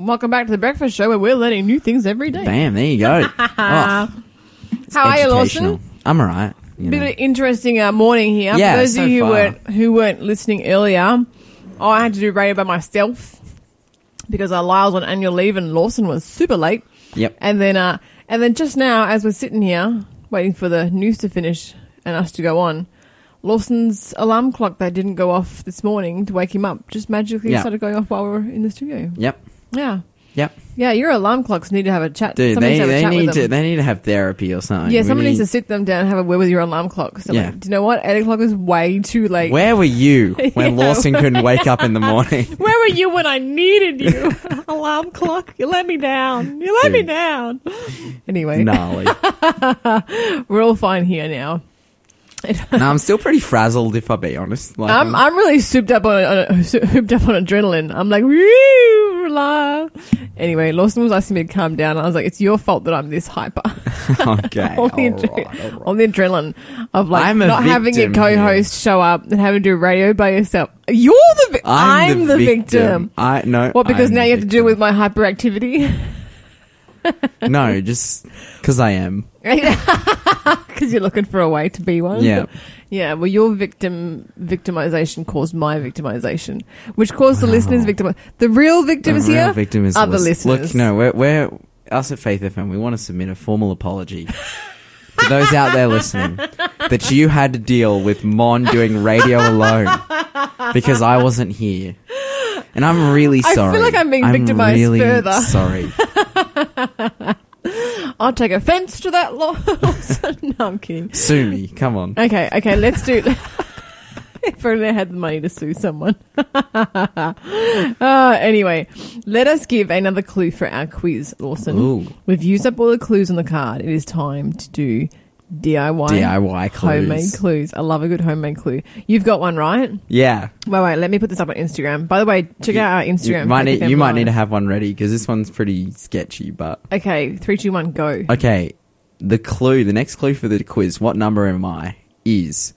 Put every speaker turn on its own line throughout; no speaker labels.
Welcome back to the breakfast show where we're learning new things every day.
Bam, there you go. oh,
How are you,
educational.
Lawson?
I'm alright. you
Bit
know.
of an interesting uh, morning here.
Yeah,
For those
so
of you who
far.
weren't, who weren't listening earlier, I had to do radio by myself because uh, Lyle's on annual leave and Lawson was super late.
Yep.
And then, uh, and then just now, as we're sitting here waiting for the news to finish and us to go on, Lawson's alarm clock that didn't go off this morning to wake him up just magically
Yeah.
started going off while we were in the studio.
Yep.
Yeah,
Yep.
yeah. Your alarm clocks need to have a chat.
Dude,
Somebody
they,
needs to have a
they
chat
need
with
to
them.
they need to have therapy or something.
Yeah,
We
someone needs to sit them down and have a word with your alarm clock. So
Yeah.
like, do you know what? Eight o'clock is way too late.
Where were you when
Yeah.
Lawson couldn't wake up in the morning?
Where were you when I needed you? alarm clock, you let me down. You let me
Dude.
down. Anyway,
Gnarly.
we're all fine here now.
no, I'm still pretty frazzled if I be honest. Like,
I'm I'm really souped up on, on hooped up on adrenaline. I'm like, woo, la. Anyway, Lawson was asking me to calm down. I was like, it's your fault that I'm this hyper.
okay.
on, the adre-
alright.
on the adrenaline of like
I'm
not having a co-host show up and having to do radio by yourself. You're the vi- I'm, the, victim.
I no.
What? Because
I'm
now you have to deal with my hyperactivity
no, just because I am.
because you're looking for a way to be one.
Yeah.
yeah. Well, your victim victimization caused my victimization, which caused the listeners victim. The real victims
the real
here
victim is
are the
lis-
listeners.
Look, no, we're, we're us at Faith FM. We want to submit a formal apology to those out there listening that you had to deal with Mon doing radio alone because I wasn't here, and I'm really sorry.
I feel
sorry.
like I'm being victimized
really
further.
Sorry.
I'll take offense to that. Lawson. no, I'm kidding.
Sue me. Come on.
Okay, okay, let's do. if only I had the money to sue someone. uh, anyway, let us give another clue for our quiz, Lawson.
Ooh.
We've used up all the clues on the card. It is time to do DIY.
DIY clues.
Homemade clues. I love a good homemade clue. You've got one, right?
Yeah.
Wait, wait. Let me put this up on Instagram. By the way, check out our Instagram.
You might, need, you might need to have one ready because this one's pretty sketchy. But
Okay, three, two, one, go.
okay, the clue, the next clue for the quiz, what number am I? Is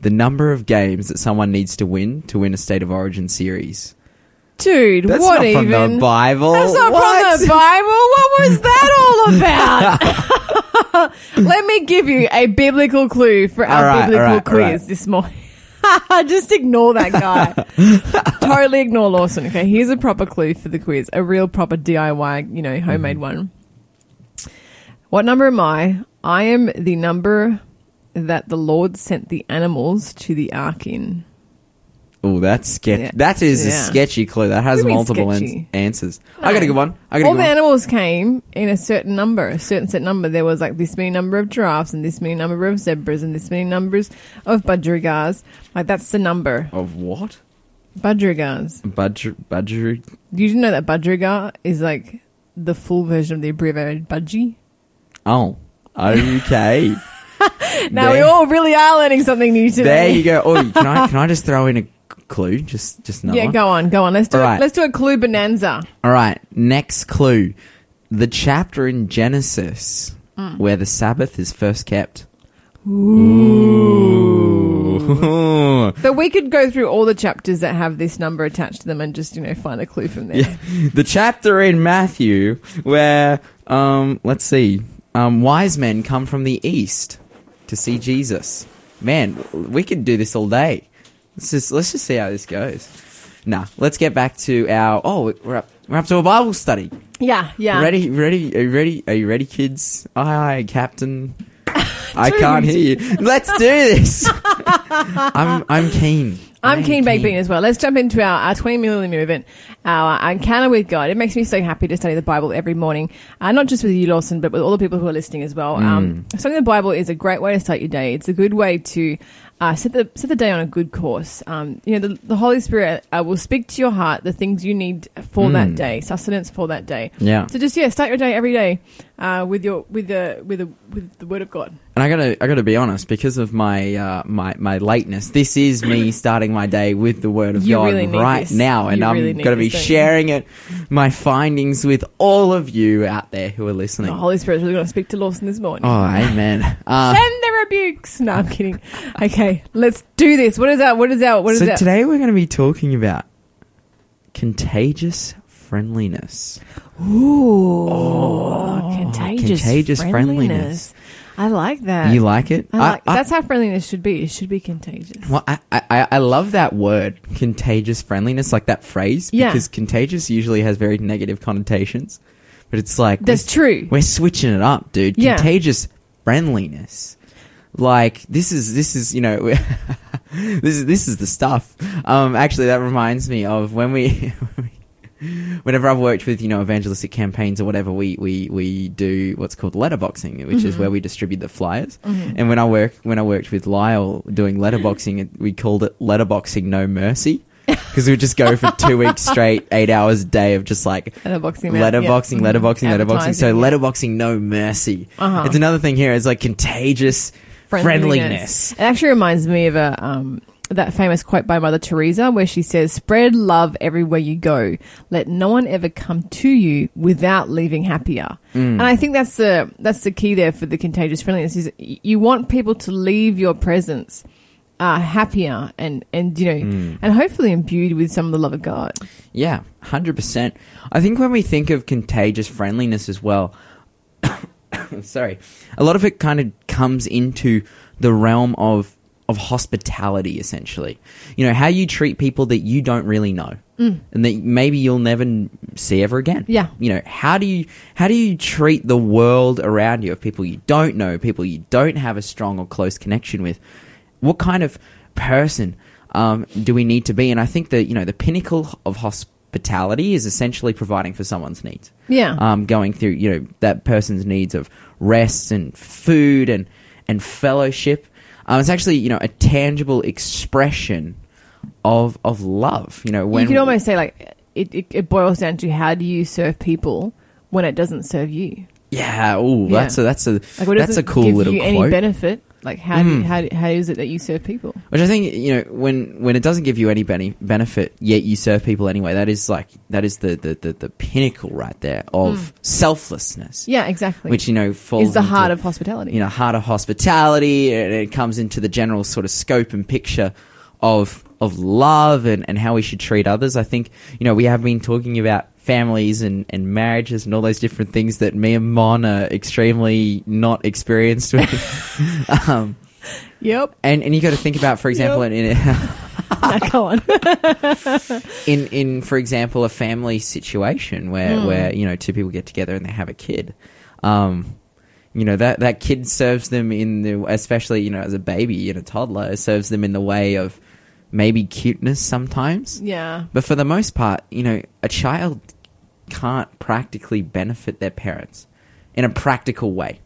the number of games that someone needs to win to win a State of Origin series.
Dude,
That's
what
not
even?
from the Bible.
That's not
What?
from the Bible. What was that all about? Let me give you a biblical clue for our
right,
biblical
right,
quiz
right.
this morning. Just ignore that guy. totally ignore Lawson. Okay, here's a proper clue for the quiz. A real proper DIY, you know, homemade
Mm-hmm.
one. What number am I? I am the number that the Lord sent the animals to the ark in.
Oh, that's sketchy.
Yeah.
That is a
Yeah.
sketchy clue. That has
What do you mean
multiple ans-
sketchy?
answers. I got a good one. I got a
All
good
the
one.
animals came in a certain number, a certain set number. There was like this many number of giraffes and this many number of zebras and this many numbers of budgerigars. Like that's the number.
Of what?
Budgerigars.
Budger, budger.
You didn't know that budgerigar is like the full version of the abbreviated budgie?
Oh, okay.
Now we
There-
all really are learning something new today.
There you go. Oh, can I can I just throw in a clue? Just just another
Yeah,
one?
go on, go on. Let's do
All
it.
right.
Let's do a clue bonanza.
All right. Next clue: the chapter in Genesis
Mm.
where the Sabbath is first kept. Ooh.
But we could go through all the chapters that have this number attached to them and just, you know, find a clue from there.
Yeah. the chapter in Matthew where um let's see um wise men come from the east to see Jesus. Man, we could do this all day. Let's just let's just see how this goes. Nah, let's get back to our oh we're up we're up to a Bible study.
Yeah, yeah.
Ready, ready, are you ready? Are you ready, kids? Aye, aye, Captain. I can't hear you. Let's do this. I'm I'm keen.
I'm keen bean as well. Let's jump into our, our 20 million movement, our, our encounter with God. It makes me so happy to study the Bible every morning, uh, not just with you, Lawson, but with all the people who are listening as well. Um,
Mm.
studying the Bible is a great way to start your day. It's a good way to uh, set the set the day on a good course. Um, you know, the, the Holy Spirit uh, will speak to your heart the things you need for that
Mm.
day, sustenance for that day.
Yeah.
So just yeah, start your day every day uh, with your with the with the with the Word of God.
And I gotta, I gotta be honest, because of my, uh, my, my lateness. This is me starting my day with the Word of
You
God
really
right now, and
You
I'm
really
gonna be sharing it, my findings with all of you out there who are listening.
The Holy Spirit's really going to speak to Lawson this morning.
Oh, amen. Uh,
Send the rebukes. No, I'm kidding. Okay, let's do this. What is that? What is that? What is
so
that?
today we're going to be talking about contagious friendliness.
Ooh,
Oh,
contagious,
contagious
friendliness.
friendliness.
I like that.
you like it?
I like,
I-
that's how friendliness should be. It should be contagious.
Well, I, I, I love that word, contagious friendliness, like that phrase,
Yeah.
because contagious usually has very negative connotations. But it's like
That's
we're,
true.
we're switching it up, dude.
Yeah.
Contagious friendliness, like this is this is you know this is this is the stuff. Um, actually, that reminds me of when we. Whenever I've worked with you know evangelistic campaigns or whatever, we we, we do what's called letterboxing, which is
Mhm.
where we distribute the flyers.
Mhm.
And when I work when I worked with Lyle doing letterboxing, we called it letterboxing no mercy because we would just go for two weeks straight, eight hours a day of just like
letterboxing,
letterboxing,
yeah. Mhm.
letterboxing, letterboxing. So letterboxing no mercy.
Uh-huh.
It's another thing here. It's like contagious friendliness.
It actually reminds me of a um, that famous quote by Mother Teresa, where she says, "Spread love everywhere you go. Let no one ever come to you without leaving happier."
Mm.
And I think that's the that's the key there for the contagious friendliness is you want people to leave your presence uh, happier and and you know
Mm.
and hopefully imbued with some of the love of God.
Yeah, hundred percent. I think when we think of contagious friendliness as well, sorry, a lot of it kind of comes into the realm of of hospitality, essentially. You know how you treat people that you don't really know,
Mm.
and that maybe you'll never see ever again.
Yeah.
You know how do you how do you treat the world around you of people you don't know, people you don't have a strong or close connection with? What kind of person um, do we need to be? And I think that you know the pinnacle of hospitality is essentially providing for someone's needs.
Yeah.
Um, going through you know that person's needs of rest and food and and fellowship. Um, it's actually you know a tangible expression of of love. You know when
you could almost say like it, it, it boils down to how do you serve people when it doesn't serve you.
yeah. Oh,
Yeah.
that's a that's a
Like,
that's a cool little
you
quote.
any benefit? Like, how, do,
Mm.
how, how is it that you serve people?
Which I think you know when when it doesn't give you any bene- benefit, yet you serve people anyway. That is like that is the the, the, the pinnacle right there of selflessness.
Yeah, exactly.
Which you know falls
is the
into,
heart of hospitality.
you know heart of hospitality, and it comes into the general sort of scope and picture of of love and, and how we should treat others. I think you know we have been talking about families and, and marriages and all those different things that me and Mon are extremely not experienced with. um,
Yep.
and and you got to think about, for example, in, in
Now, go on.
in in for example a family situation where
Mm.
where you know two people get together and they have a kid um you know that that kid serves them in the especially you know as a baby and a toddler it serves them in the way of maybe cuteness sometimes
yeah.
but for the most part you know a child can't practically benefit their parents in a practical way.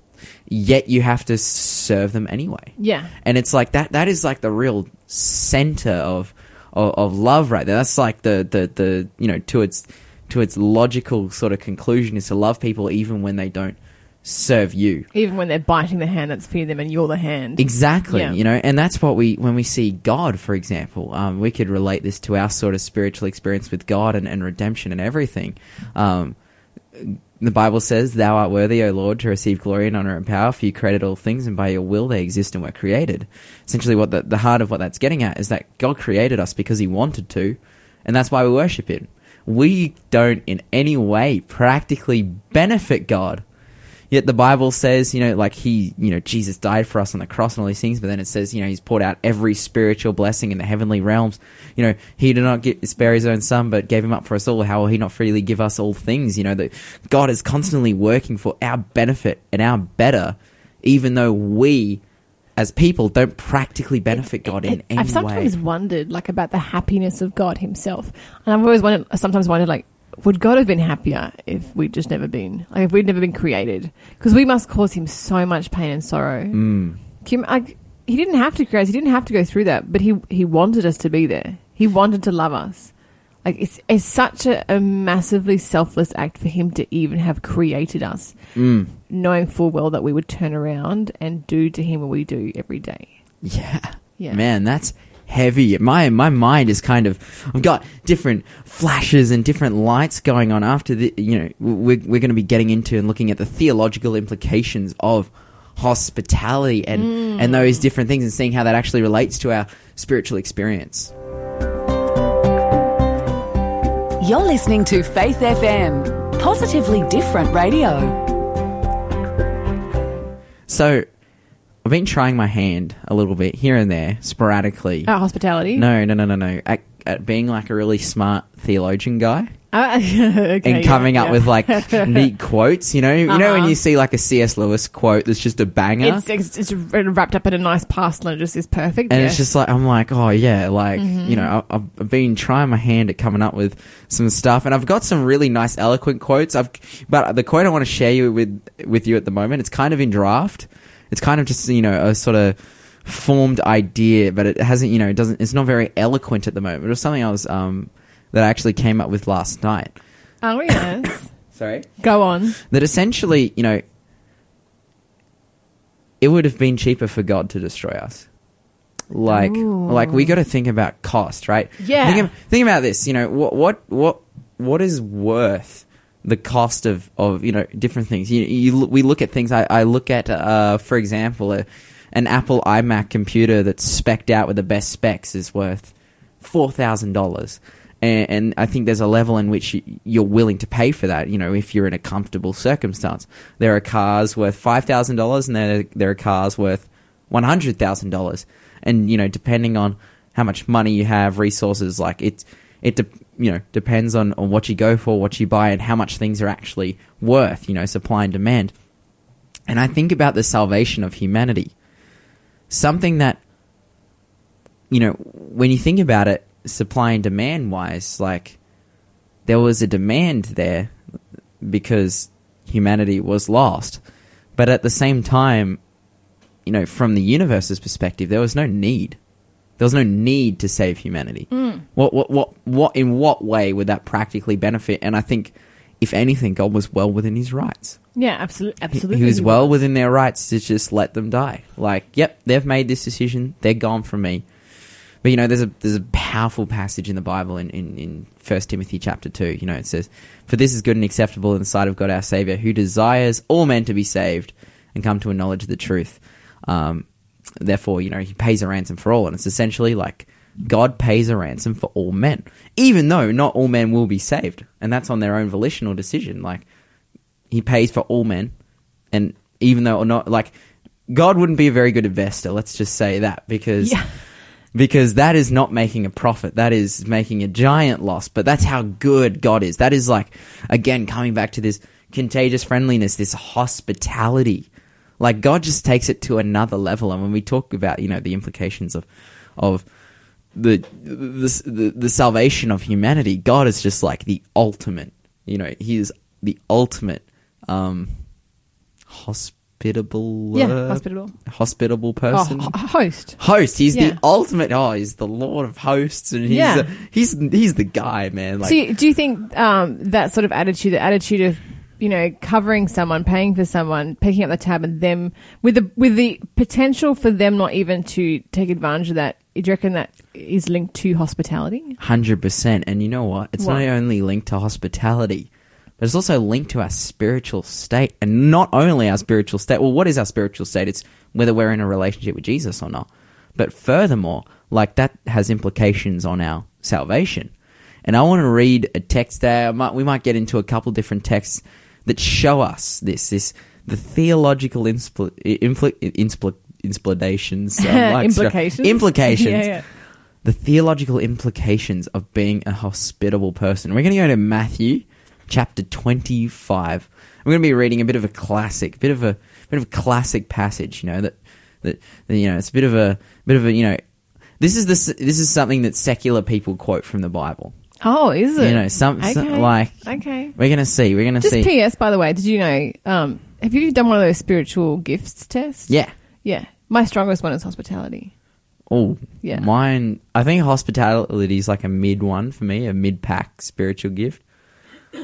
Yet you have to serve them anyway.
Yeah.
and it's like that that is like the real center of of, of love right there. That's like the, the the you know to its to its logical sort of conclusion is to love people even when they don't serve you
Even when they're biting the hand that's feeding them and you're the hand.
exactly
Yeah.
you know and that's what we when we see god for example um, we could relate this to our sort of spiritual experience with god and, and redemption and everything um, the Bible says, Thou art worthy, O Lord, to receive glory and honor and power, for you created all things, and by your will they exist and were created. Essentially, what the, the heart of what that's getting at is that God created us because He wanted to, and that's why we worship Him. We don't in any way practically benefit God. Yet the Bible says, you know, like he, you know, Jesus died for us on the cross and all these things, but then it says, you know, he's poured out every spiritual blessing in the heavenly realms. You know, he did not get, spare his own son, but gave him up for us all. How will he not freely give us all things? You know, that God is constantly working for our benefit and our better, even though we, as people, don't practically benefit God in any way.
I've sometimes wondered, like, about the happiness of God Himself, and I've always wondered. Sometimes wondered, like, would God have been happier if we'd just never been, like, if we'd never been created? Because we must cause Him so much pain and sorrow.
Mm.
Like, he didn't have to create. us, He didn't have to go through that, but he he wanted us to be there. He wanted to love us. Like it's it's such a, a massively selfless act for him to even have created us,
Mm.
knowing full well that we would turn around and do to him what we do every day.
Yeah.
Yeah.
Man, that's heavy. My my mind is kind of I've got different flashes and different lights going on after the you know we're we're going to be getting into and looking at the theological implications of hospitality and and mm. those different things and seeing how that actually relates to our spiritual experience.
You're listening to Faith FM, positively different radio.
So, I've been trying my hand a little bit here and there, sporadically.
Uh, hospitality.
No, no, no, no, no. At, at being like a really smart theologian guy
Uh, okay,
and coming
yeah,
up
yeah.
with like neat quotes. You know, you know when
Uh-huh.
you see like a C.S. Lewis quote that's just a banger.
It's, it's, it's wrapped up in a nice parcel and it just is perfect.
and
yes.
it's just like I'm like, oh yeah, like
Mm-hmm.
you know, I- I've, I've been trying my hand at coming up with some stuff, and I've got some really nice, eloquent quotes. I've, but the quote I want to share you with with you at the moment, it's kind of in draft. It's kind of just you know a sort of formed idea, but it hasn't, you know, it doesn't. It's not very eloquent at the moment. It was something I was um that I actually came up with last night.
Oh, yes.
Sorry,
Go on.
that essentially, you know, it would have been cheaper for God to destroy us. Like,
Ooh.
like we got to think about cost, right?
Yeah.
Think, of- think about this. You know, what, what, what, what is worth the cost of, of you know different things? You, you we look at things. I, I look at, uh, for example, a, an Apple iMac computer that's specced out with the best specs is worth four thousand dollars. And, I think there's a level in which you, you're willing to pay for that. You know, if you're in a comfortable circumstance, there are cars worth five thousand dollars, and there there are cars worth one hundred thousand dollars. And you know, depending on how much money you have, resources, like it, it you know depends on on what you go for, what you buy, and how much things are actually worth. You know, supply and demand. And I think about the salvation of humanity, something that you know, when you think about it, supply and demand wise, like there was a demand there because humanity was lost. But at the same time, you know, from the universe's perspective, there was no need. There was no need to save humanity. What, what, what, what, in what way would that practically benefit? And I think, if anything, God was well within his rights.
Yeah, absolutely. Absolutely.
He was well within their rights to just let them die. Like, yep, they've made this decision. They're gone from me. But you know, there's a there's a powerful passage in the Bible in in, in First Timothy chapter two. You know, it says, "For this is good and acceptable in the sight of God our Savior, who desires all men to be saved and come to a knowledge of the truth." Um, therefore, you know, He pays a ransom for all, and it's essentially like God pays a ransom for all men, even though not all men will be saved, and that's on their own volitional decision. Like he pays for all men, and even though or not like God wouldn't be a very good investor. Let's just say that because
Yeah.
because that is not making a profit. That is making a giant loss. But that's how good God is. That is like again coming back to this contagious friendliness, this hospitality. Like God just takes it to another level. And when we talk about you know the implications of of the the, the, the salvation of humanity, God is just like the ultimate. You know, He is the ultimate um, hospitable,
Yeah,
uh,
hospitable.
hospitable
Oh,
person.
ho- host.
Host, he's
Yeah.
the ultimate. Oh, he's the lord of hosts, and he's
Yeah.
the, he's he's the guy, man. Like,
so, do you think um, that sort of attitude, the attitude of you know covering someone, paying for someone, picking up the tab, and them with the with the potential for them not even to take advantage of that, do you reckon that is linked to hospitality?
Hundred percent. And you know what? It's
What?
not only linked to hospitality, but it's also linked to our spiritual state. And not only our spiritual state. Well, what is our spiritual state? It's whether we're in a relationship with Jesus or not. But furthermore, like that has implications on our salvation. And I want to read a text there. We might get into a couple different texts that show us this. This the theological inspl, impl, inspl, implications. I'm like-
Implications?
Implications
yeah, yeah.
the theological implications of being a hospitable person. We're going to go to Matthew chapter 25. We're going to be reading a bit of a classic, bit of a bit of a classic passage, you know, that that, that, you know, it's a bit of a bit of a, you know, this is this this is something that secular people quote from the Bible.
Oh, is it?
You know, some, some like
Okay.
we're going to see, we're going to
Just
see.
P.S. By the way, did you know? Um, have you done one of those spiritual gifts tests?
yeah.
Yeah. My strongest one is hospitality.
Oh,
Yeah.
Mine, I think hospitality is like a mid one for me, a mid pack spiritual gift.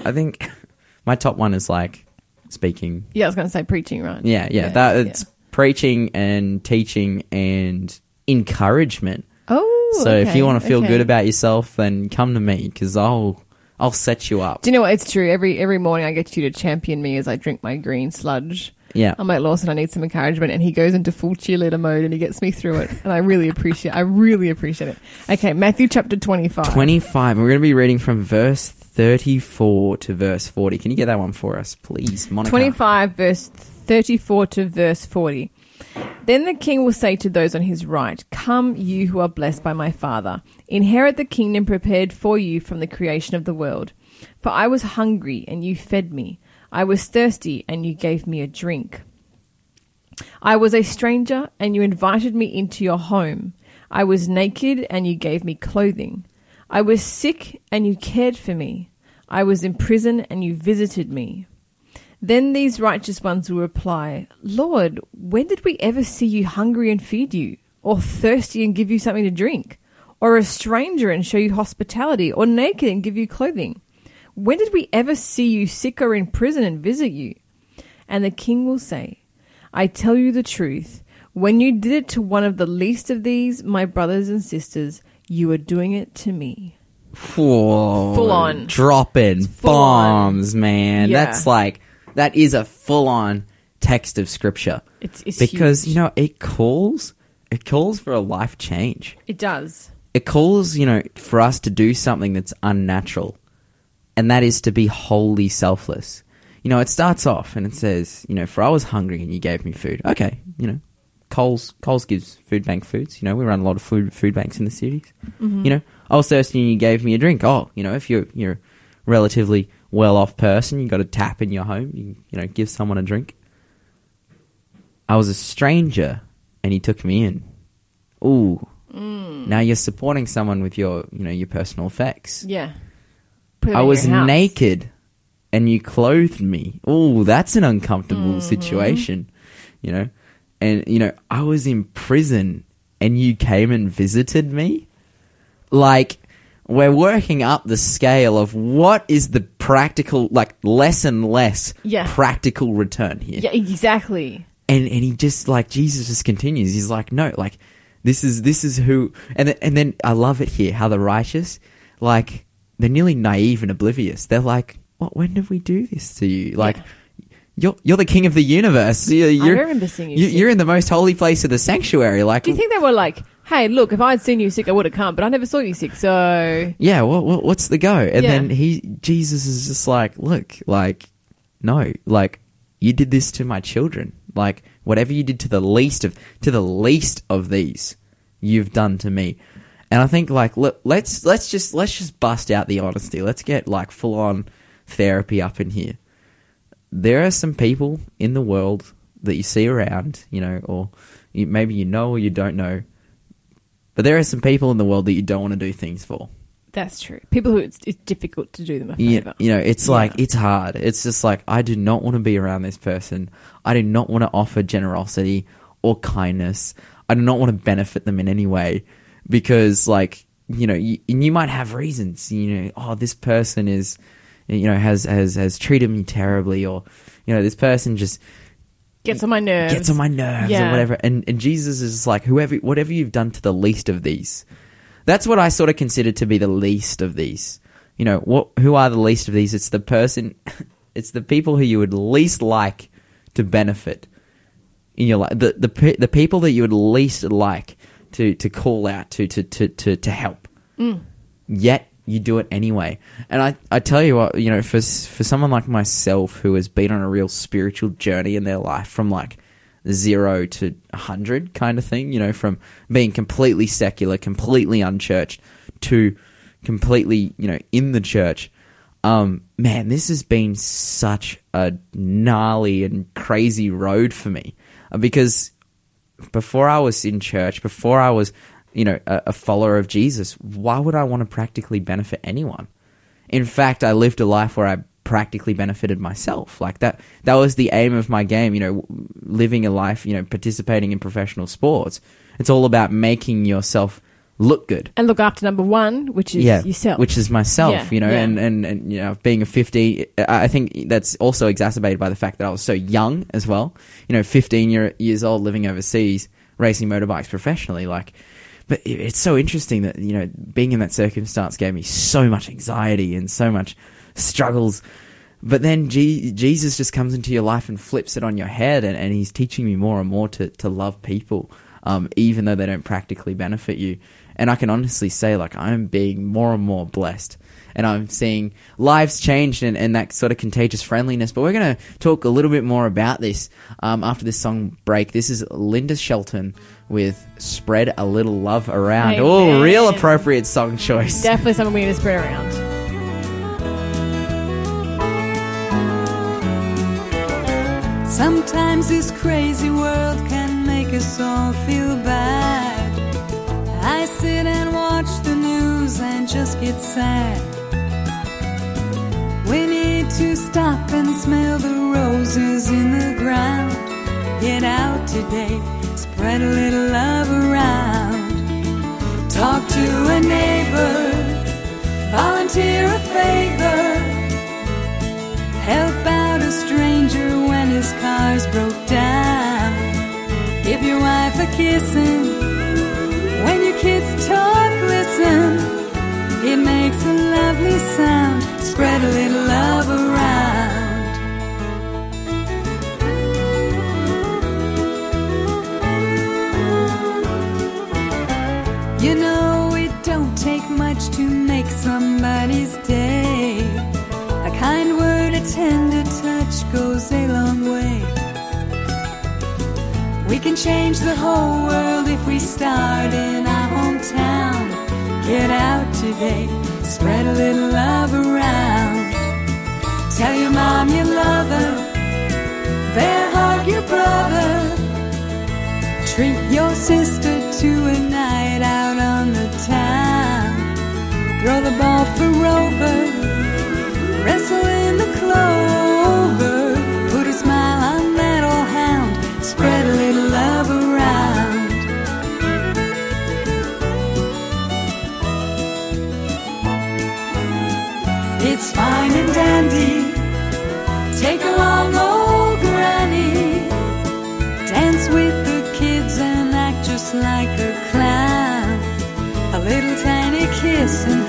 I think my top one is like speaking.
Yeah, I was going to say preaching, right?
Yeah, yeah, that it's preaching and teaching and encouragement.
Oh,
so if you want to feel
okay.
good about yourself, then come to me because I'll I'll set you up.
Do you know what? It's true. Every every morning I get you to champion me as I drink my green sludge.
Yeah.
I'm like Lawson, I need some encouragement, and he goes into full cheerleader mode, and he gets me through it, and I really appreciate. I really appreciate it. Okay, Matthew chapter 25.
25. We're going to be reading from verse 34 to verse 40. Can you get that one for us, please, Monica?
25 verse 34 to verse 40. Then the king will say to those on his right, Come, you who are blessed by my Father, inherit the kingdom prepared for you from the creation of the world. For I was hungry, and you fed me. I was thirsty, and you gave me a drink. I was a stranger, and you invited me into your home. I was naked, and you gave me clothing. I was sick, and you cared for me. I was in prison, and you visited me. Then these righteous ones will reply, Lord, when did we ever see you hungry and feed you, or thirsty and give you something to drink, or a stranger and show you hospitality, or naked and give you clothing? When did we ever see you sick or in prison and visit you? And the king will say, I tell you the truth, when you did it to one of the least of these, my brothers and sisters, you are doing it to me.
Whoa.
Full on.
Dropping
full on.
bombs, man.
Yeah.
That's like, that is a full on text of scripture.
It's, it's
because,
huge.
you know, it calls, it calls for a life change.
it does.
It calls, you know, for us to do something that's unnatural. And that is to be wholly selfless. You know, it starts off and it says, you know, for I was hungry and you gave me food. Okay, you know, Coles Coles gives food bank foods. You know, we run a lot of food food banks in the cities.
Mm-hmm.
You know, I was thirsty and you gave me a drink. Oh, you know, if you're you're relatively well off person, you got a tap in your home. You you know, give someone a drink. I was a stranger and he took me in. Ooh.
Mm.
Now you're supporting someone with your you know your personal effects.
Yeah.
I was naked and you clothed me. Ooh, that's an uncomfortable
Mm-hmm.
situation, you know? And, you know, I was in prison and you came and visited me. Like, we're working up the scale of what is the practical, like, less and less
Yeah.
practical return here
Yeah, exactly.
and and he just like Jesus just continues. He's like, no, like this is this is who, and then, and then I love it here how the righteous, like they're nearly naive and oblivious. They're like, what? When did we do this to you? Like. You're, you're the king of the universe. You're, you're,
remember seeing you.
You're in the most holy place of the sanctuary. Like,
Do you think they were like, hey, look, if I'd seen you sick, I would have come, but I never saw you sick, so.
yeah, what, what, what's the go? And
Yeah.
then he, Jesus is just like, look, like, no, like, you did this to my children. Like, whatever you did to the least of, to the least of these, you've done to me. And I think, like, look, let's, let's just, let's just bust out the honesty. Let's get, like, full on therapy up in here. There are some people in the world that you see around, you know, or you, maybe you know or you don't know, but there are some people in the world that you don't want to do things for.
That's true. People who it's, it's difficult to do them a
Yeah,
favor.
you know, it's like it's hard. It's just like I do not want to be around this person. I do not want to offer generosity or kindness. I do not want to benefit them in any way because, like, you know, you, and you might have reasons. You know, oh, this person is, you know, has has has treated me terribly, or you know, this person just
Gets on my nerves.
gets on my nerves or whatever. And and Jesus is like whoever whatever you've done to the least of these. That's what I sort of consider to be the least of these. You know, what who are the least of these? It's the person it's the people who you would least like to benefit in your life. The the pe- the people that you would least like to to call out to to to to, to help. Mm. Yet you do it anyway. And I, I tell you what, you know, for for someone like myself who has been on a real spiritual journey in their life from like zero to hundred kind of thing, you know, from being completely secular, completely unchurched to completely, you know, in the church. Um, man, this has been such a gnarly and crazy road for me because before I was in church, before I was, you know, a, a follower of Jesus, why would I want to practically benefit anyone? In fact, I lived a life where I practically benefited myself. Like that, that was the aim of my game, you know, living a life, you know, participating in professional sports. It's all about making yourself look good
And look after number one, which is yeah, yourself.
which is myself,
Yeah,
you know,
yeah.
and, and, and, you know, being a 50, I think that's also exacerbated by the fact that I was so young as well. You know, 15 year, years old, living overseas, racing motorbikes professionally, like, but it- it's so interesting that, you know, being in that circumstance gave me so much anxiety and so much struggles but then Je- Jesus just comes into your life and flips it on your head, and, and he's teaching me more and more to, to love people, um, even though they don't practically benefit you. And I can honestly say, like, I'm being more and more blessed. And I'm seeing lives changed and, and that sort of contagious friendliness. But we're going to talk a little bit more about this um, after this song break. This is Linda Shelton with Spread a Little Love Around. Oh, real appropriate song choice.
Definitely something we need to spread around.
Sometimes this crazy world can make us all feel bad. I sit and watch the news and just get sad. To stop and smell the roses in the ground. Get out today, spread a little love around. Talk to a neighbor, volunteer a favor. Help out a stranger when his car's broke down. Give your wife a kissing. When your kids talk, listen. It makes a lovely sound. Spread a little love around. You know, it don't take much to make somebody's day. A kind word, a tender touch goes a long way. We can change the whole world if we start in our hometown. Get out today, spread a little love around. Tell your mom you love her, bear hug your brother. Treat your sister to a night out on the town. Throw the ball for Rover, wrestle in the clover. It's fine and dandy. Take along old granny. Dance with the kids and act just like a clown. A little tiny kiss and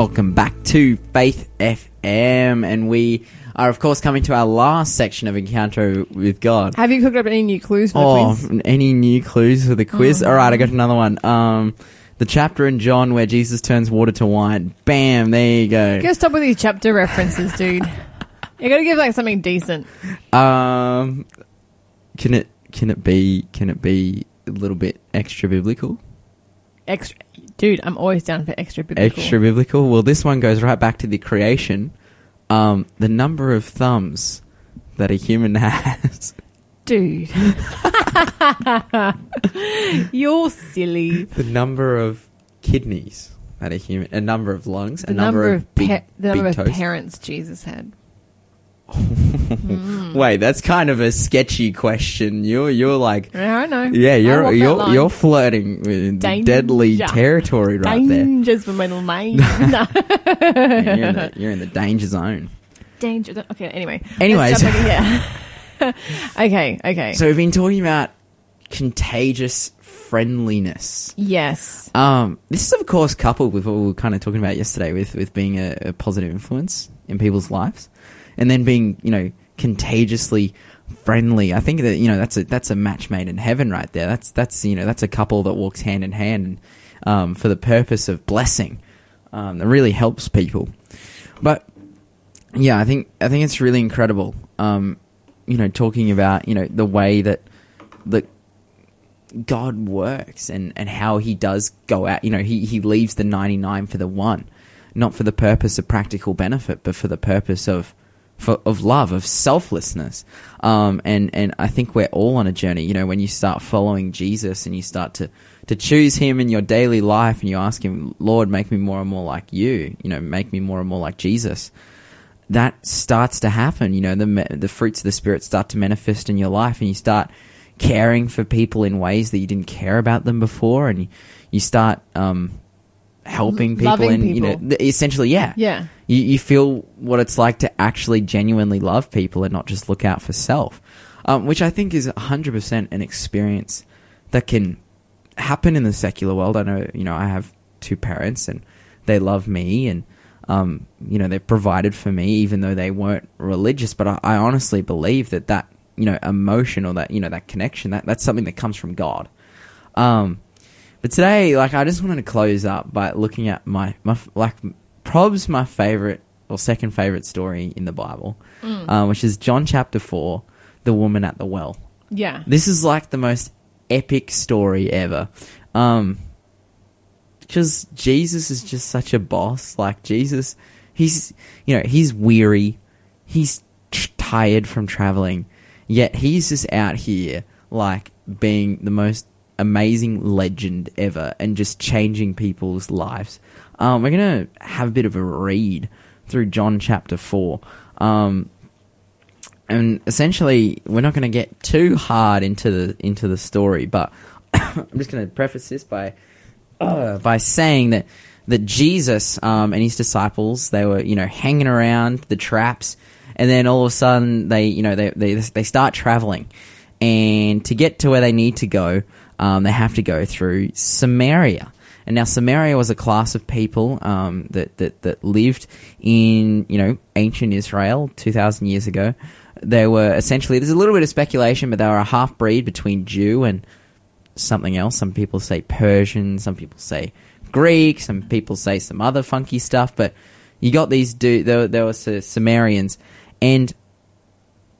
Welcome back to Faith FM, and we are, of course, coming to our last section of Encounter with God.
Have you cooked up any new clues for the
Oh,
quiz?
any new clues for the quiz? All right, I got another one. Um, the chapter in John where Jesus turns water to wine. Bam, there you go.
You
go.
gotta stop with these chapter references, dude. You gotta give like something decent.
Um, can it can it be can it be a little bit extra biblical?
Extra, dude. I'm always down for extra biblical.
Extra biblical. Well, this one goes right back to the creation. Um, the number of thumbs that a human has.
dude. You're silly.
the number of kidneys that a human, a number of lungs,
The
a number,
number
of,
of
big,
pa- the number
big
of
toes.
parents Jesus had.
Wait, that's kind of a sketchy question. You're you're like,
Yeah, I know.
yeah, you're you're you're flirting with
Danger.
deadly territory right there.
Dangers for my little mate. no.
Yeah, you're, in the, you're in the danger zone.
Danger. Okay. Anyway.
Anyways.
jump okay. Okay.
So we've been talking about contagious friendliness.
yes.
Um, this is of course coupled with what we were kind of talking about yesterday, with with being a, a positive influence in people's lives, and then being you know contagiously friendly. I think that you know that's a that's a match made in heaven right there. That's that's you know that's a couple that walks hand in hand um, for the purpose of blessing. Um, that really helps people. But yeah, I think I think it's really incredible. Um, you know, talking about you know the way that that God works and, and how he does go out. You know, he, he leaves the 99 for the one, not for the purpose of practical benefit, but for the purpose of, for, of love, of selflessness. Um, and, and I think we're all on a journey. You know, when you start following Jesus and you start to, to choose him in your daily life and you ask him, Lord, make me more and more like you, you know, make me more and more like Jesus that starts to happen. You know, the the fruits of the spirit start to manifest in your life, and you start caring for people in ways that you didn't care about them before, and you, you start um, helping people,
Loving
and you know, essentially, yeah,
Yeah.
You, you feel what it's like to actually genuinely love people and not just look out for self, um, which I think is 100% an experience that can happen in the secular world. I know, you know, I have two parents and they love me and, um, you know, they've provided for me even though they weren't religious. But I, I honestly believe that that, you know, emotion or that, you know, that connection, that, that's something that comes from God. Um, but today, like, I just wanted to close up by looking at my, my like, probs my favorite or second favorite story in the Bible, uh, which is John chapter 4, the woman at the well.
Yeah.
This is like the most epic story ever. Um, because Jesus is just such a boss. Like, Jesus, he's, you know, he's weary, he's tr- tired from traveling, yet he's just out here, like, being the most amazing legend ever and just changing people's lives. Um, we're going to have a bit of a read through John chapter 4. Um, and essentially, we're not going to get too hard into the into the story, but I'm just going to preface this by uh, by saying that that Jesus um, and his disciples they were you know hanging around the traps, and then all of a sudden they you know they they they start traveling, and to get to where they need to go, um, they have to go through Samaria. And now Samaria was a class of people um, that, that that lived in you know ancient Israel two thousand years ago. They were essentially there's a little bit of speculation, but they were a half breed between Jew and something else. Some people say Persian, some people say Greek, some people say some other funky stuff. But you got these dude. There, there were Sumerians, and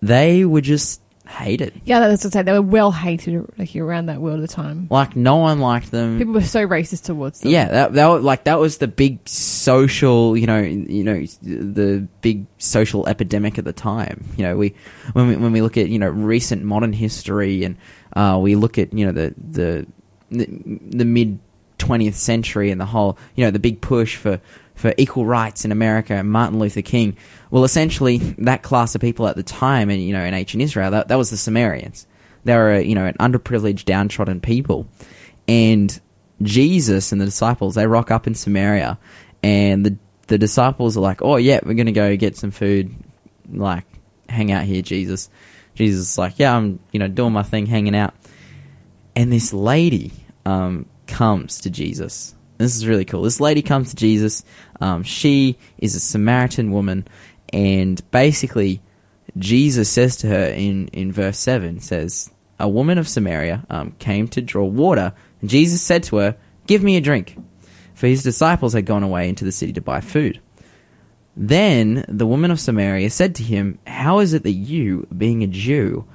they were just hated.
Yeah, that's what I said. They were well hated like around that world at the time.
Like no one liked them.
People were so racist towards them.
Yeah, that that was, like that was the big social, you know, you know, the big social epidemic at the time. You know, we when we when we look at you know recent modern history and uh, we look at you know the the the, the mid twentieth century and the whole you know the big push for for equal rights in America and Martin Luther King. Well, essentially that class of people at the time, and you know, in ancient Israel, that that was the Sumerians. They were you know an underprivileged, downtrodden people, and Jesus and the disciples they rock up in Samaria, and the the disciples are like, "Oh yeah, we're gonna go get some food, like hang out here, Jesus." Jesus is like, "Yeah, I'm you know doing my thing, hanging out," and this lady um, comes to Jesus. This is really cool. This lady comes to Jesus. Um, she is a Samaritan woman, and basically, Jesus says to her in, in verse 7 says, A woman of Samaria um, came to draw water, and Jesus said to her, Give me a drink. For his disciples had gone away into the city to buy food. Then the woman of Samaria said to him, How is it that you, being a Jew,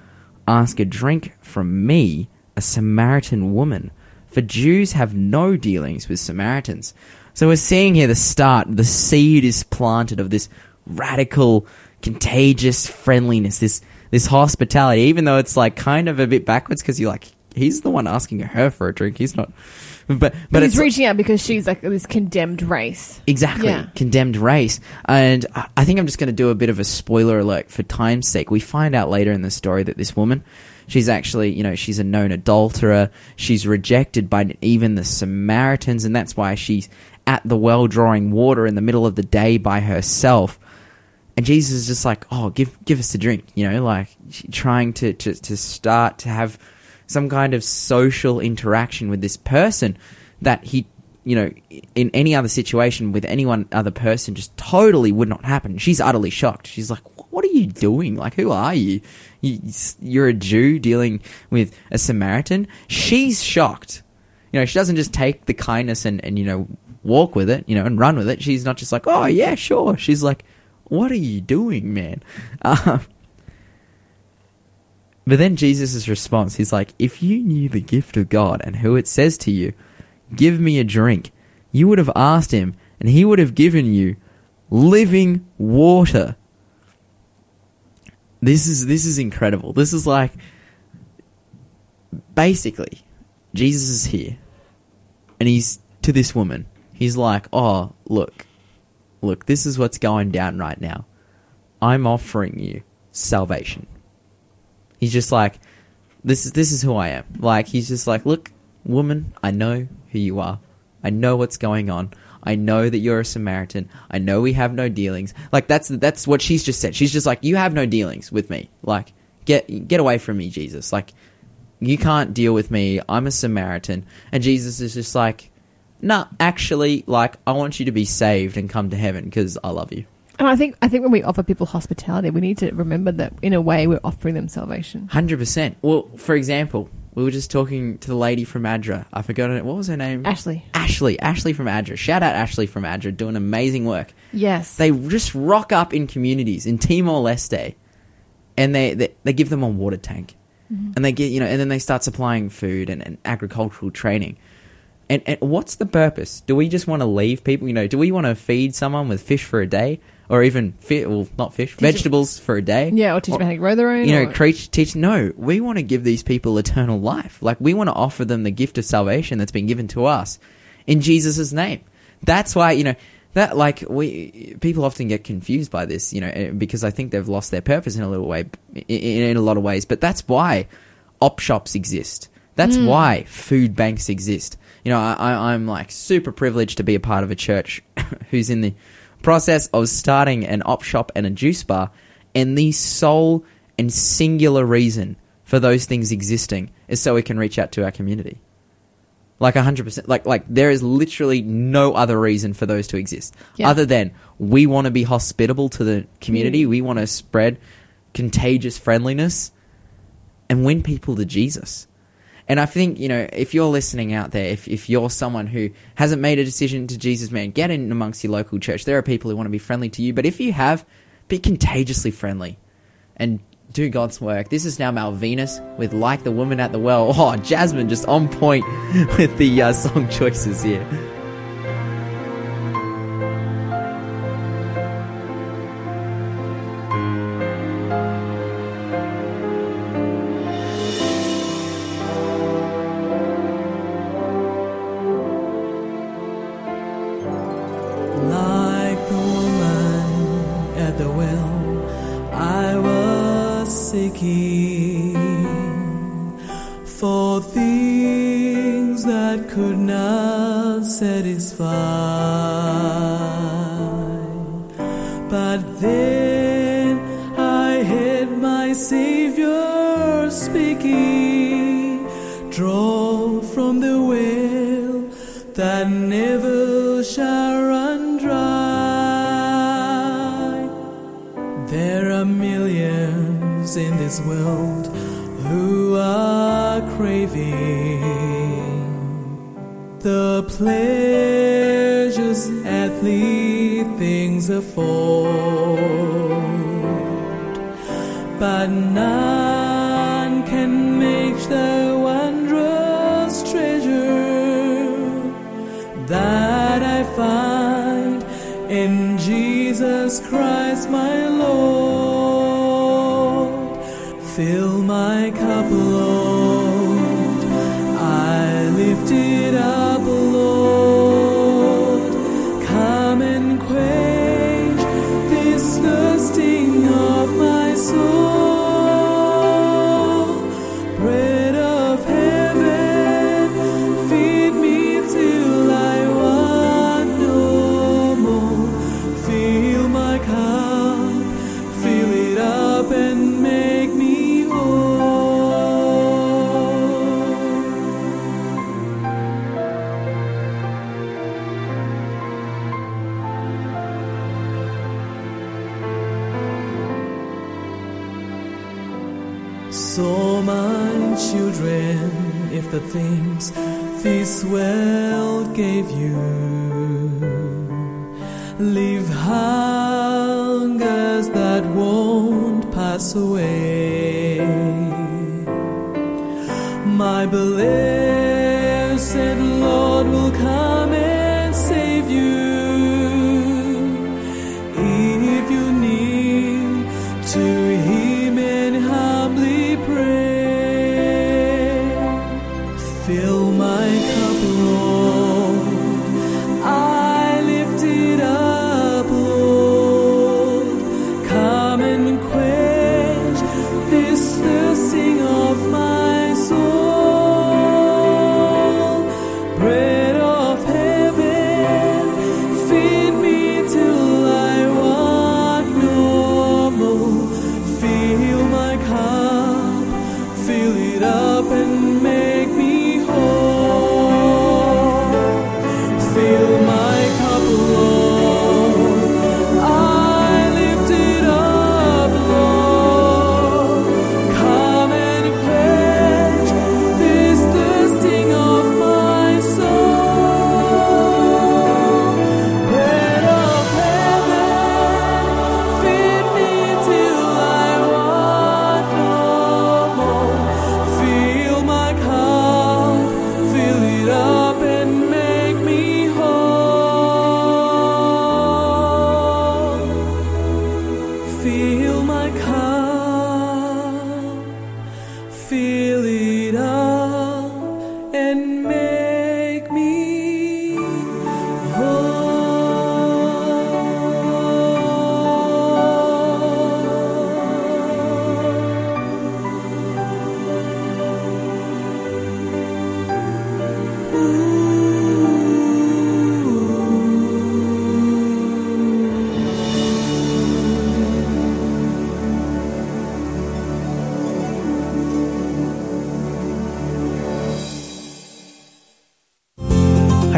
ask a drink from me, a Samaritan woman? For Jews have no dealings with Samaritans. So we're seeing here the start, the seed is planted of this radical, contagious friendliness, this this hospitality, even though it's like kind of a bit backwards because you're like, he's the one asking her for a drink. He's not. But but,
he's reaching out because she's like this condemned race.
Exactly.
Yeah.
Condemned race. And I I think I'm just going to do a bit of a spoiler alert for time's sake. We find out later in the story that this woman, she's actually, you know, she's a known adulterer. She's rejected by even the Samaritans, and that's why she's at the well drawing water in the middle of the day by herself. And Jesus is just like, oh, give give us a drink, you know, like trying to, to, to start to have some kind of social interaction with this person that he, you know, in any other situation with any one other person just totally would not happen. She's utterly shocked. She's like, what are you doing? Like, who are you? you you're a Jew dealing with a Samaritan? She's shocked. You know, she doesn't just take the kindness and, and, you know, walk with it, you know, and run with it. She's not just like, oh, yeah, sure. She's like, what are you doing, man? Um, but then Jesus' response, he's like, if you knew the gift of God and who it says to you, give me a drink, you would have asked him, and he would have given you living water. This is this is incredible. This is like basically Jesus is here and he's to this woman. He's like, "Oh, look. Look, this is what's going down right now. I'm offering you salvation." He's just like, "This is this is who I am." Like he's just like, "Look, Woman, I know who you are. I know what's going on. I know that you're a Samaritan. I know we have no dealings. Like that's that's what she's just said. She's just like, you have no dealings with me. Like get get away from me, Jesus. Like you can't deal with me. I'm a Samaritan. And Jesus is just like, nah, actually, like I want you to be saved and come to heaven because I love you.
And I think I think when we offer people hospitality, we need to remember that in a way we're offering them salvation.
Hundred percent. Well, for example, we were just talking to the lady from Adra. I forgot it. What was her name?
Ashley.
Ashley. Ashley from Adra. Shout out Ashley from Adra, doing amazing work.
Yes.
They just rock up in communities in Timor Leste, and they they, they give them a water tank, mm-hmm. and they get you know, and then they start supplying food and, and agricultural training. And, and what's the purpose? Do we just want to leave people? You know, do we want to feed someone with fish for a day, or even fi- well, not fish,
them-
vegetables for a day?
yeah, or teach them how to grow their own.
you know,
or-
teach. No, we want to give these people eternal life. Like we want to offer them the gift of salvation that's been given to us in Jesus' name. That's why you know that like we people often get confused by this, you know, eh, because I think they've lost their purpose in a little way, in, in a lot of ways. But that's why op shops exist. That's why food banks exist. You know, I, I'm like super privileged to be a part of a church who's in the process of starting an op shop and a juice bar, and the sole and singular reason for those things existing is so we can reach out to our community. Like hundred percent. Like like there is literally no other reason for those to exist
Yeah.
other than we want to be hospitable to the community. Mm. We want to spread contagious friendliness and win people to Jesus. And I think, you know, if you're listening out there, if, if you're someone who hasn't made a decision to Jesus, man, get in amongst your local church. There are people who want to be friendly to you. But if you have, be contagiously friendly and do God's work. This is now Malvinus with Like the Woman at the Well. Oh, Jasmine just on point with the uh, song choices here.
At the well, I was seeking for things that could not satisfy. But then I heard my Savior speaking, draw world who are craving the pleasures earthly things afford, but none can match the wondrous treasure that I find in Jesus Christ my Lord. Fill my cup, Lord. So, my children, if the things this world gave you. Leave hungers that won't pass away, my blessed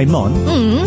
Hey, Mon,
Mm.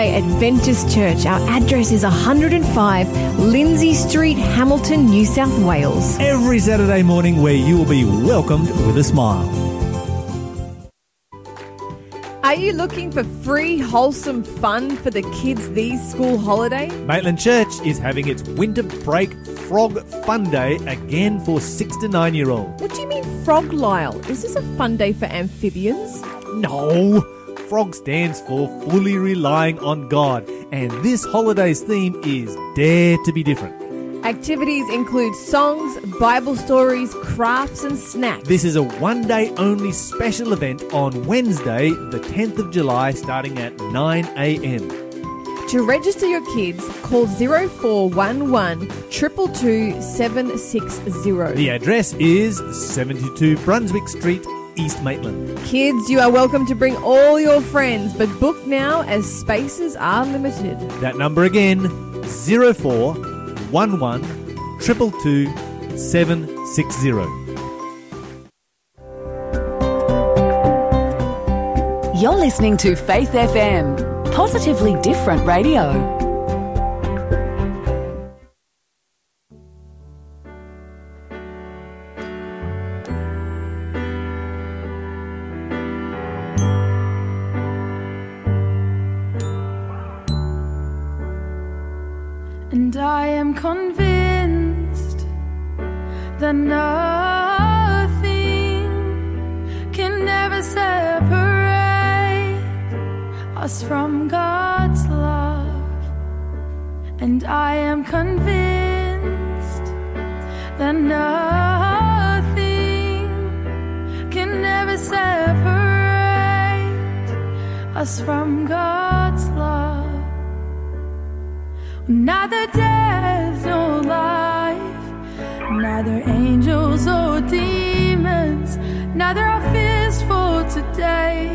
Adventist Church. Our address is 105 Lindsay Street, Hamilton, New South Wales.
Every Saturday morning, where you will be welcomed with a smile.
Are you looking for free, wholesome fun for the kids these school holidays?
Maitland Church is having its winter break frog fun day again for six to nine year olds.
What do you mean, Frog Lyle? Is this a fun day for amphibians?
No! Frog stands for fully relying on God, and this holiday's theme is Dare to be Different.
Activities include songs, Bible stories, crafts, and snacks.
This is a one day only special event on Wednesday, the 10th of July, starting at 9 a.m.
To register your kids, call 0411 222 760.
The address is 72 Brunswick Street, East Maitland.
Kids, you are welcome to bring all your friends, but book now as spaces are limited.
That number again 0411 222 760.
You're listening to Faith FM, positively different radio.
Neither our fears for today,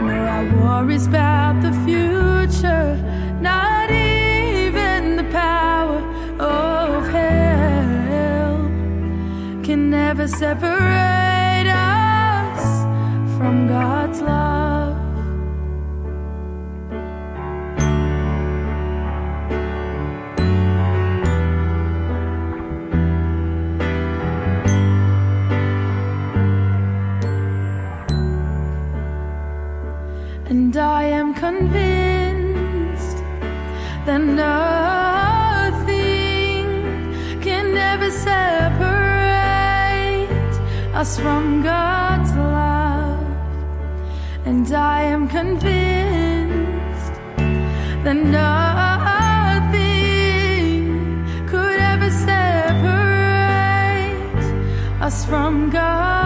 nor our worries about the future, not even the power of hell can never separate us from God's love. Us from God's love. And I am convinced that nothing could ever separate us from God's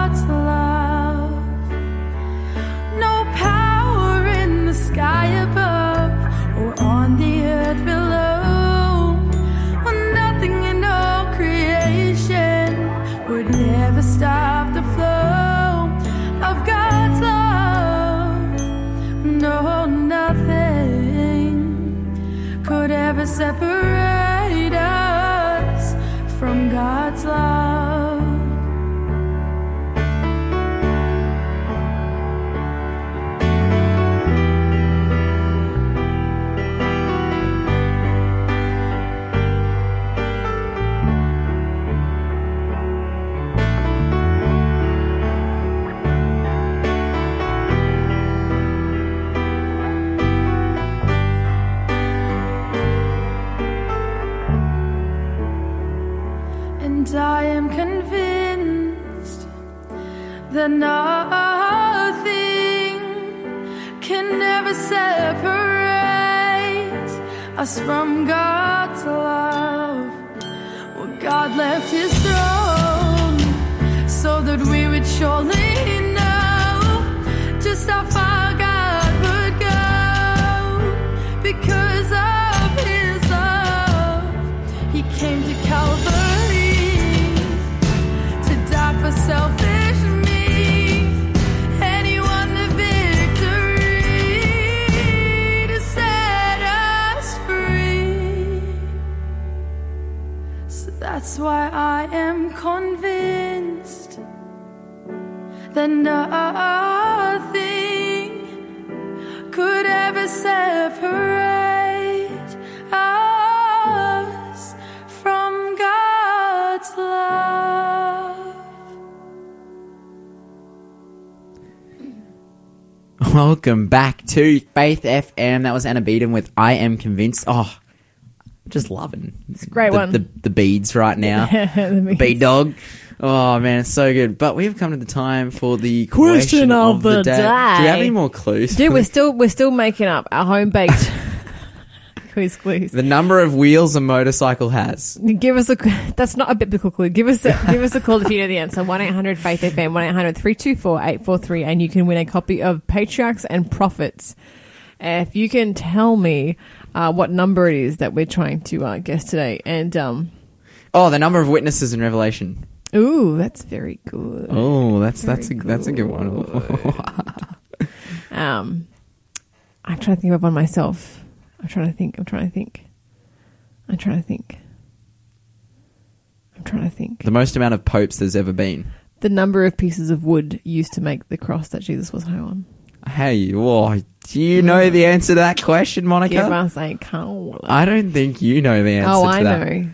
Welcome back to Faith FM. That was Anna Beeden with I Am Convinced. Oh, just loving it's
a great
the,
one.
The, the beads right now.
The
Bead dog. Oh man, it's so good. But we've come to the time for the question,
of the
day. Do you have any more clues?
Dude, we're still we're still making up our home baked quiz clues.
the number of wheels a motorcycle has.
Give us a that's not a biblical clue. Give us a give us a call if you know the answer. One eight hundred Faith FM one 324 and you can win a copy of Patriarchs and Prophets. Uh, if you can tell me uh, what number it is that we're trying to uh, guess today, and um,
Oh, the number of witnesses in Revelation.
ooh, that's very good.
Oh, that's that's a
Very
that's a good one.
Um, I'm trying to think of one myself. I'm trying to think. I'm trying to think. I'm trying to think. I'm trying to think.
the most amount of popes there's ever been.
The number of pieces of wood used to make the cross that Jesus was hung on.
Hey, whoa, do you know the answer to that question, Monica?
Give us a call.
I don't think you know the answer
oh, I
that.
know.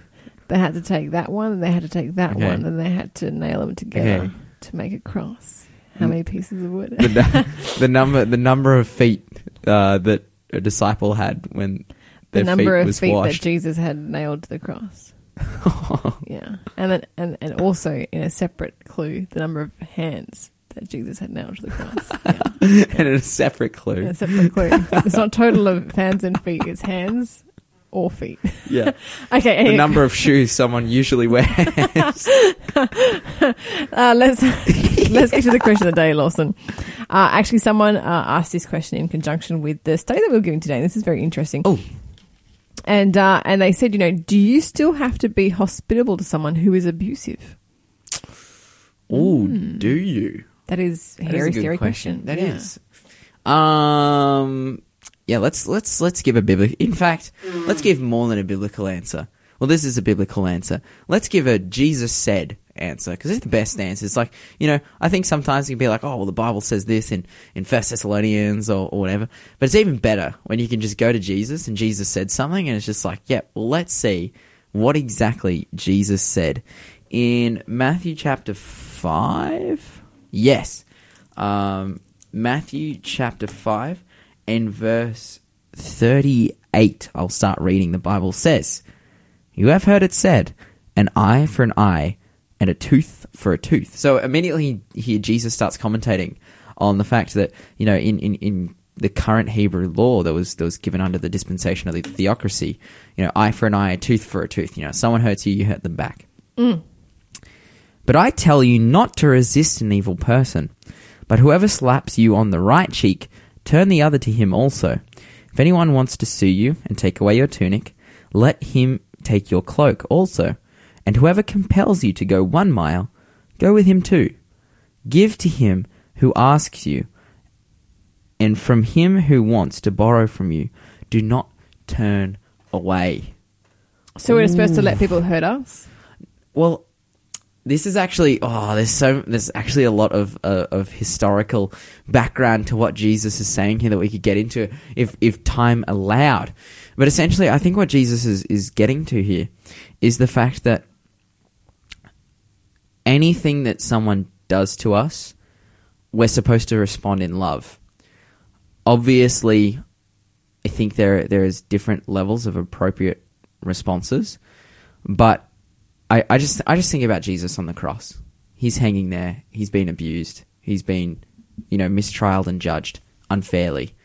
They had to take that one, and they had to take that
Okay.
one, and they had to nail them together
Okay.
to make a cross. How many pieces of wood?
the, the number the number of feet uh, that a disciple had when
the number
feet
of
was
feet
washed.
that Jesus had nailed to the cross. yeah, and then and, and also in a separate clue, the number of hands that Jesus had nailed to the cross. Yeah,
and a separate
in
clue.
a separate clue. It's not total of hands and feet; it's hands or feet.
Yeah,
Okay,
the number of shoes someone usually wears.
uh, let's let's get to the question of the day, Lawson. Uh, actually, someone uh, asked this question in conjunction with the study that we were giving today. And this is very interesting.
Oh.
and uh, and they said, you know, do you still have to be hospitable to someone who is abusive?
oh, do you?
That is a
That is
hairy,
a good
scary
question.
question.
That
Yeah.
is. Um. Yeah. Let's let's let's give a biblical. In fact, let's give more than a biblical answer. Well, this is a biblical answer. Let's give a Jesus said answer because it's the best answer. It's like you know, I think sometimes you can be like, oh, well, the Bible says this in in First Thessalonians or, or whatever. But it's even better when you can just go to Jesus and Jesus said something, and it's just like, yeah, well, let's see what exactly Jesus said in Matthew chapter five. Yes, um, Matthew chapter 5 and verse 38. I'll start reading. The Bible says, You have heard it said, an eye for an eye and a tooth for a tooth. So immediately here, Jesus starts commentating on the fact that, you know, in, in, in the current Hebrew law that was, that was given under the dispensation of the theocracy, you know, eye for an eye, a tooth for a tooth. You know, someone hurts you, you hurt them back. Mm. But I tell you not to resist an evil person. But whoever slaps you on the right cheek, turn the other to him also. If anyone wants to sue you and take away your tunic, let him take your cloak also. And whoever compels you to go one mile, go with him two. Give to him who asks you, and from him who wants to borrow from you, do not turn away.
So we're supposed to let people hurt us.
Well, this is actually oh, there's so there's actually a lot of uh, of historical background to what Jesus is saying here that we could get into if if time allowed. But essentially, I think what Jesus is is getting to here is the fact that anything that someone does to us, we're supposed to respond in love. Obviously, I think there there is different levels of appropriate responses, but I, I just I just think about Jesus on the cross. He's hanging there. He's been abused. He's been, you know, mistrialed and judged unfairly,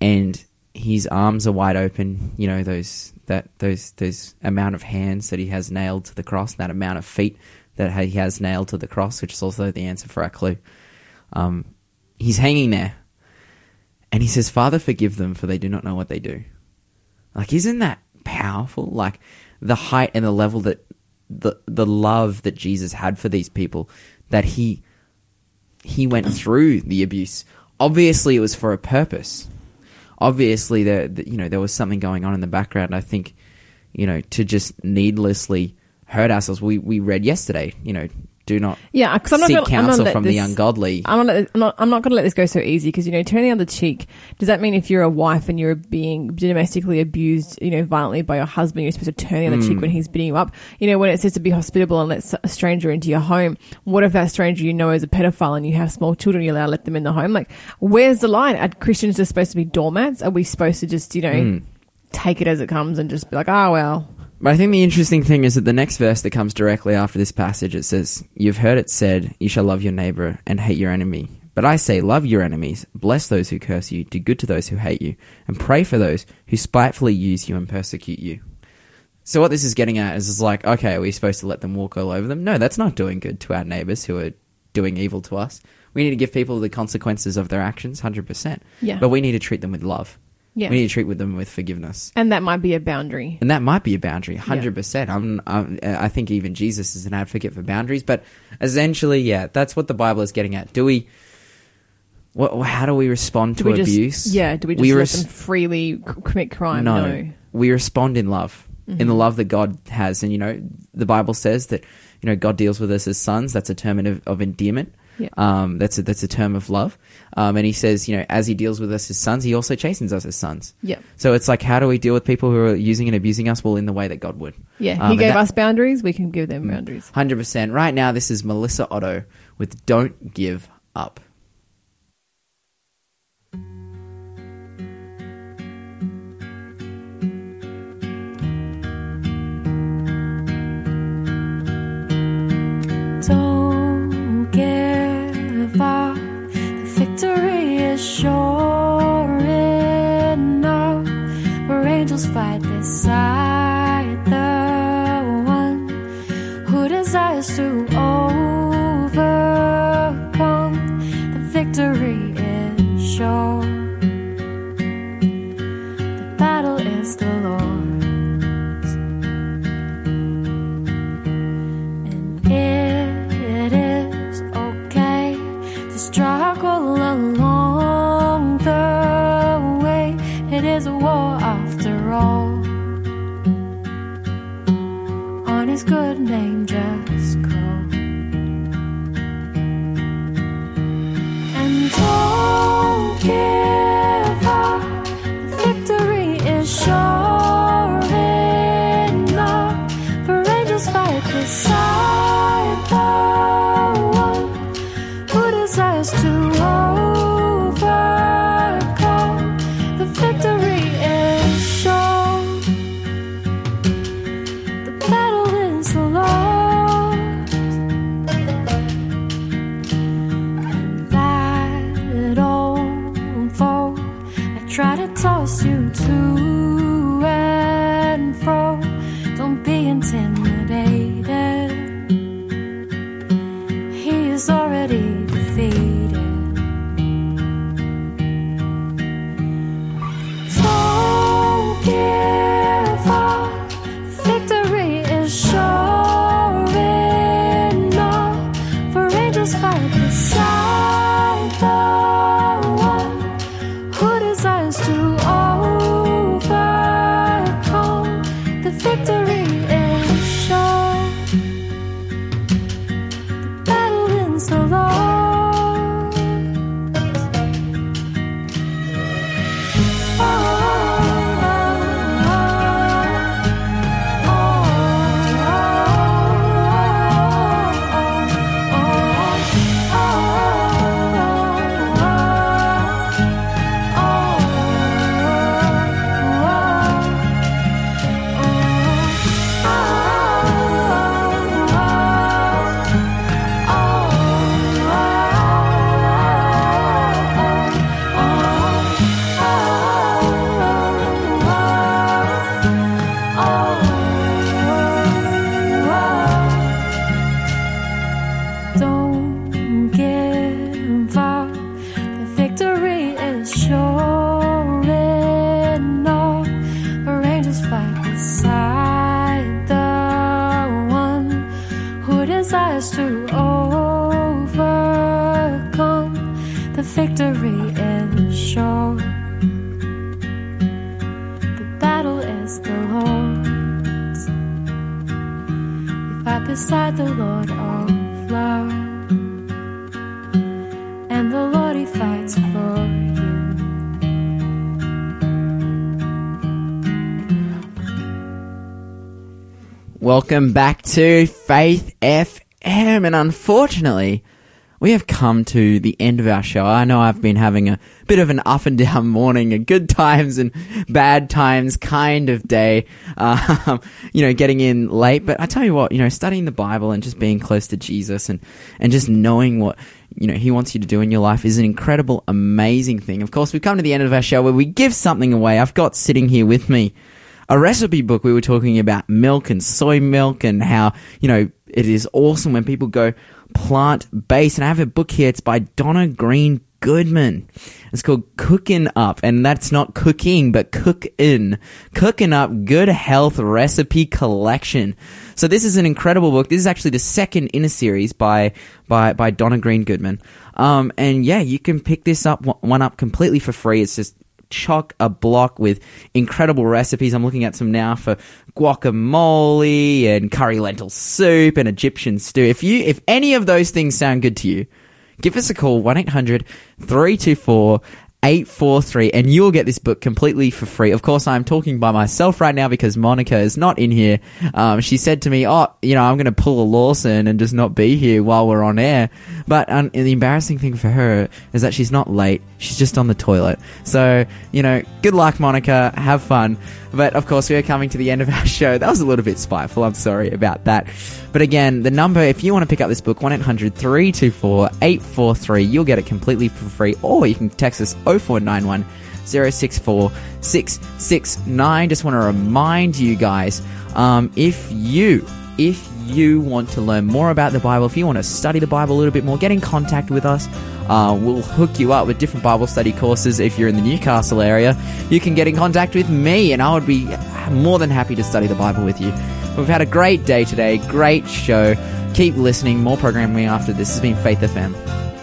and his arms are wide open. You know those that those those amount of hands that he has nailed to the cross, that amount of feet that he has nailed to the cross, which is also the answer for our clue. Um, he's hanging there, and he says, "Father, forgive them, for they do not know what they do." Like, isn't that powerful? Like the height and the level that the the love that Jesus had for these people, that he he went through the abuse. Obviously, it was for a purpose. Obviously, there the- you know there was something going on in the background. I think you know to just needlessly hurt ourselves. We we read yesterday. You know, Do not
Yeah, because I'm not
seek
gonna, I'm not
counsel from the
this-
ungodly.
I'm not, I'm not, I'm not going to let this go so easy because, you know, turning the other cheek, does that mean if you're a wife and you're being domestically abused, you know, violently by your husband, you're supposed to turn the other
Hmm.
cheek when he's beating you up? You know, when it says to be hospitable and let a stranger into your home, what if that stranger you know is a pedophile and you have small children, you're allowed to let them in the home? Like, where's the line? Are Christians just supposed to be doormats? Are we supposed to just, you know,
Hmm.
take it as it comes and just be like, oh, well,
But I think the interesting thing is that the next verse that comes directly after this passage, it says, You've heard it said, You shall love your neighbor and hate your enemy. But I say, Love your enemies, bless those who curse you, do good to those who hate you, and pray for those who spitefully use you and persecute you. So what this is getting at is, is like, okay, are we supposed to let them walk all over them? No, that's not doing good to our neighbors who are doing evil to us. We need to give people the consequences of their actions, 100%.
Yeah.
But we need to treat them with love.
Yeah.
We need to treat with them with forgiveness.
and that might be a boundary.
And that might be a boundary, hundred percent. I'm, I'm, I think even Jesus is an advocate for boundaries, but essentially, yeah, that's what the Bible is getting at. Do we? What? How do we respond
Do
to
we just,
abuse?
yeah, do we just
We
let
res-
them freely c- commit crime?
no,
no.
we respond in love, in
Mm-hmm.
the love that God has, and you know, the Bible says that you know God deals with us as sons. That's a term of, of endearment.
Yeah.
Um, that's a, that's a term of love. Um, and he says, you know, as he deals with us as sons, he also chastens us as sons.
Yeah.
So it's like, how do we deal with people who are using and abusing us? Well, in the way that God would.
Yeah,
Um,
he gave
that-
us boundaries. We can give them boundaries.
Hundred percent. Right now, this is Melissa Otto with "Don't Give Up."
Sure enough. Where angels fight beside the one who desires to overcome.
Welcome back to Faith FM, and unfortunately, we have come to the end of our show. I know I've been having a bit of an up and down morning, a good times and bad times kind of day, um, you know, getting in late. But I tell you what, you know, studying the Bible and just being close to Jesus and, and just knowing what, you know, he wants you to do in your life is an incredible, amazing thing. Of course, we've come to the end of our show where we give something away. I've got sitting here with me a recipe book we were talking about milk and soy milk and how you know it is awesome when people go plant based and i have a book here. It's by donna green goodman. It's called cooking up. And that's not cooking but cook in cooking up good health recipe collection. So this is an incredible book. This is actually the second in a series by by by donna green goodman. Um and yeah you can pick this up one up completely for free. It's just chock a block with incredible recipes. I'm looking at some now for guacamole and curry lentil soup and Egyptian stew. If you, if any of those things sound good to you, give us a call 1-800-324 843 and you'll get this book completely for free. Of course, I'm talking by myself right now because Monica is not in here. Um, she said to me, Oh, you know, I'm going to pull a Lawson and just not be here while we're on air. But um, the embarrassing thing for her is that she's not late. She's just on the toilet. So, you know, good luck, Monica. Have fun. But of course, we are coming to the end of our show. That was a little bit spiteful. I'm sorry about that. But again, the number, if you want to pick up this book, 1 800 324 843, you'll get it completely for free. Or you can text us 0491 064 669. Just want to remind you guys um, if you, if you want to learn more about the Bible, if you want to study the Bible a little bit more, get in contact with us. Uh, we'll hook you up with different Bible study courses if you're in the Newcastle area. You can get in contact with me, and I would be more than happy to study the Bible with you. We've had a great day today, great show. Keep listening, more programming after this. Has been Faith FM.